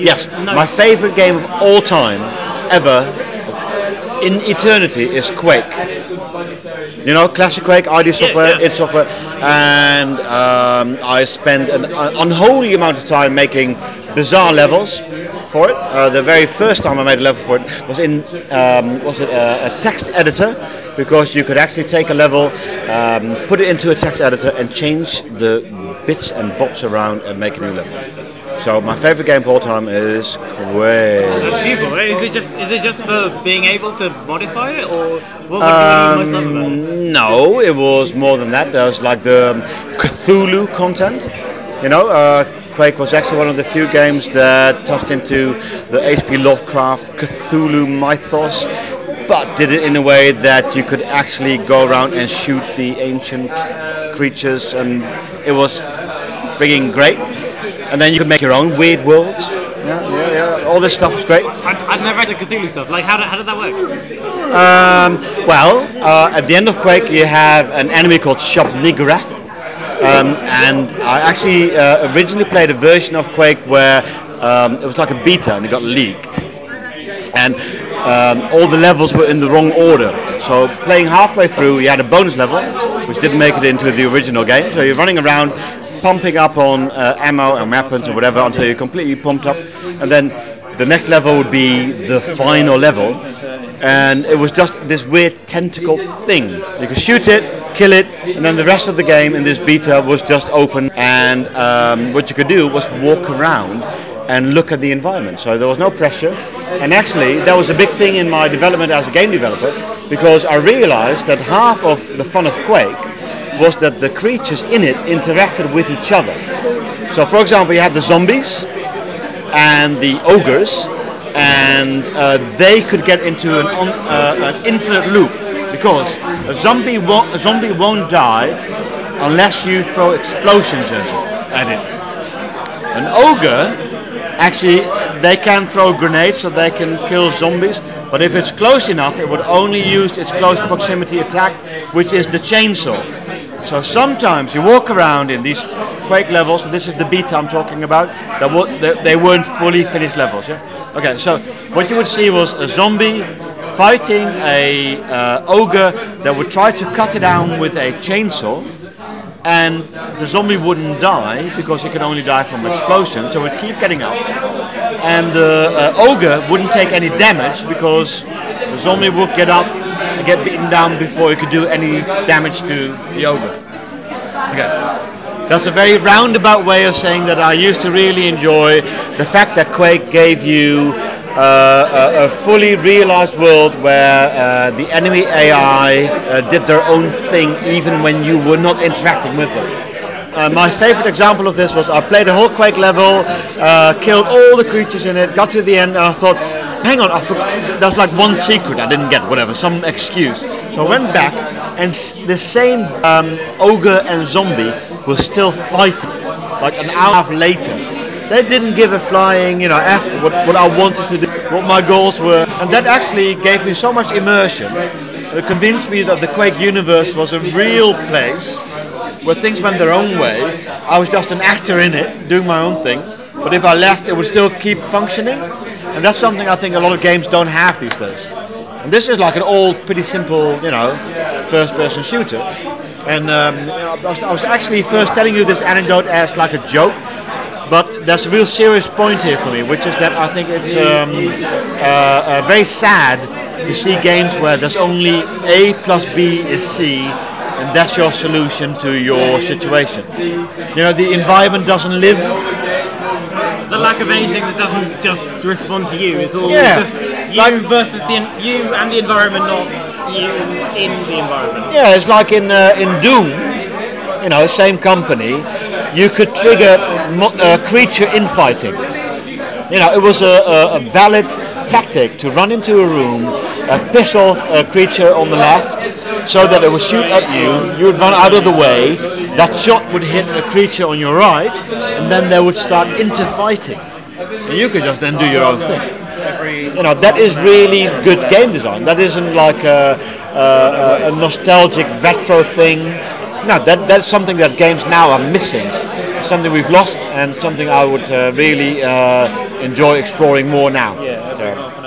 Yes, know- my favorite game of all time, ever, in eternity, is Quake. You know, classic Quake, ID software, yeah. id Software, and um, I spent an unholy amount of time making bizarre levels for it. Uh, the very first time I made a level for it was in um, was it a, a text editor because you could actually take a level, um, put it into a text editor, and change the bits and bobs around and make a new level. So my favorite game of all time is Quake. That's beautiful. Is it just is it just for being able to modify it, or what, do you most love about it? Um, no, it was more than that. There was like the Cthulhu content. You know, uh, Quake was actually one of the few games that touched into the H.P. Lovecraft Cthulhu mythos, but did it in a way that you could actually go around and shoot the ancient creatures, and it was frigging great. And then you could make your own weird worlds. Yeah, yeah, yeah. All this stuff was great. I'd, I'd never had the Cthulhu stuff. Like, how did, how did that work? Um, well, uh, at the end of Quake, you have an enemy called Shub-Niggurath. Um, and I actually uh, originally played a version of Quake where um, it was like a beta and it got leaked. And um, all the levels were in the wrong order. So playing halfway through, you had a bonus level, which didn't make it into the original game. So you're running around, pumping up on uh, ammo and weapons or whatever until you're completely pumped up. And then the next level would be the final level. And it was just this weird tentacle thing. You could shoot it, kill it, and then the rest of the game in this beta was just open. And um, what you could do was walk around and look at the environment. So there was no pressure. And actually, that was a big thing in my development as a game developer because I realized that half of the fun of Quake was that the creatures in it interacted with each other. So, for example, you had the zombies and the ogres, and uh, they could get into an, on, uh, an infinite loop because a zombie, won't, a zombie won't die unless you throw explosions at it. An ogre actually they can throw grenades so they can kill zombies but if it's close enough it would only use its close proximity attack which is the chainsaw. So sometimes you walk around in these quake levels this is the beta i'm talking about that they weren't fully finished levels yeah? Okay so what you would see was a zombie fighting a uh, ogre that would try to cut it down with a chainsaw and the zombie wouldn't die because it could only die from explosion, so it would keep getting up. And the uh, ogre wouldn't take any damage because the zombie would get up and get beaten down before it could do any damage to the ogre. Okay. That's a very roundabout way of saying that I used to really enjoy the fact that Quake gave you a, a fully realized world where uh, the enemy AI uh, did their own thing even when you were not interacting with them. Uh, my favorite example of this was I played a whole Quake level, uh, killed all the creatures in it, got to the end, and I thought, hang on, I forgot, there's like one secret I didn't get, whatever, some excuse. So I went back, and the same um, ogre and zombie was still fighting, like an hour later. They didn't give a flying, you know, F what, what I wanted to do, what my goals were, and that actually gave me so much immersion. It convinced me that the Quake universe was a real place where things went their own way. I was just an actor in it, doing my own thing. But if I left, it would still keep functioning. And that's something I think a lot of games don't have these days. And this is like an old, pretty simple, you know, first-person shooter. And um, I, was, I was actually first telling you this anecdote as like a joke. But there's a real serious point here for me, which is that I think it's um, uh, uh, very sad to see games where there's only A plus B is C, and that's your solution to your situation. You know, the environment doesn't live. The lack of anything that doesn't just respond to you is all Yeah, just you like- versus the you and the environment, not you in the environment. Yeah, it's like in uh, in Doom, you know, same company, you could trigger mo- uh, creature infighting. You know, it was a, a, a valid tactic to run into a room, uh, piss off a creature on the left, so that it would shoot at you. You would run out of the way. That shot would hit a creature on your right, and then they would start interfighting. And you could just then do your own thing. You know, that is really good game design. That isn't like a, a, a nostalgic retro thing. No, that, that's something that games now are missing. something we've lost and something I would uh, really uh, enjoy exploring more now. Yeah.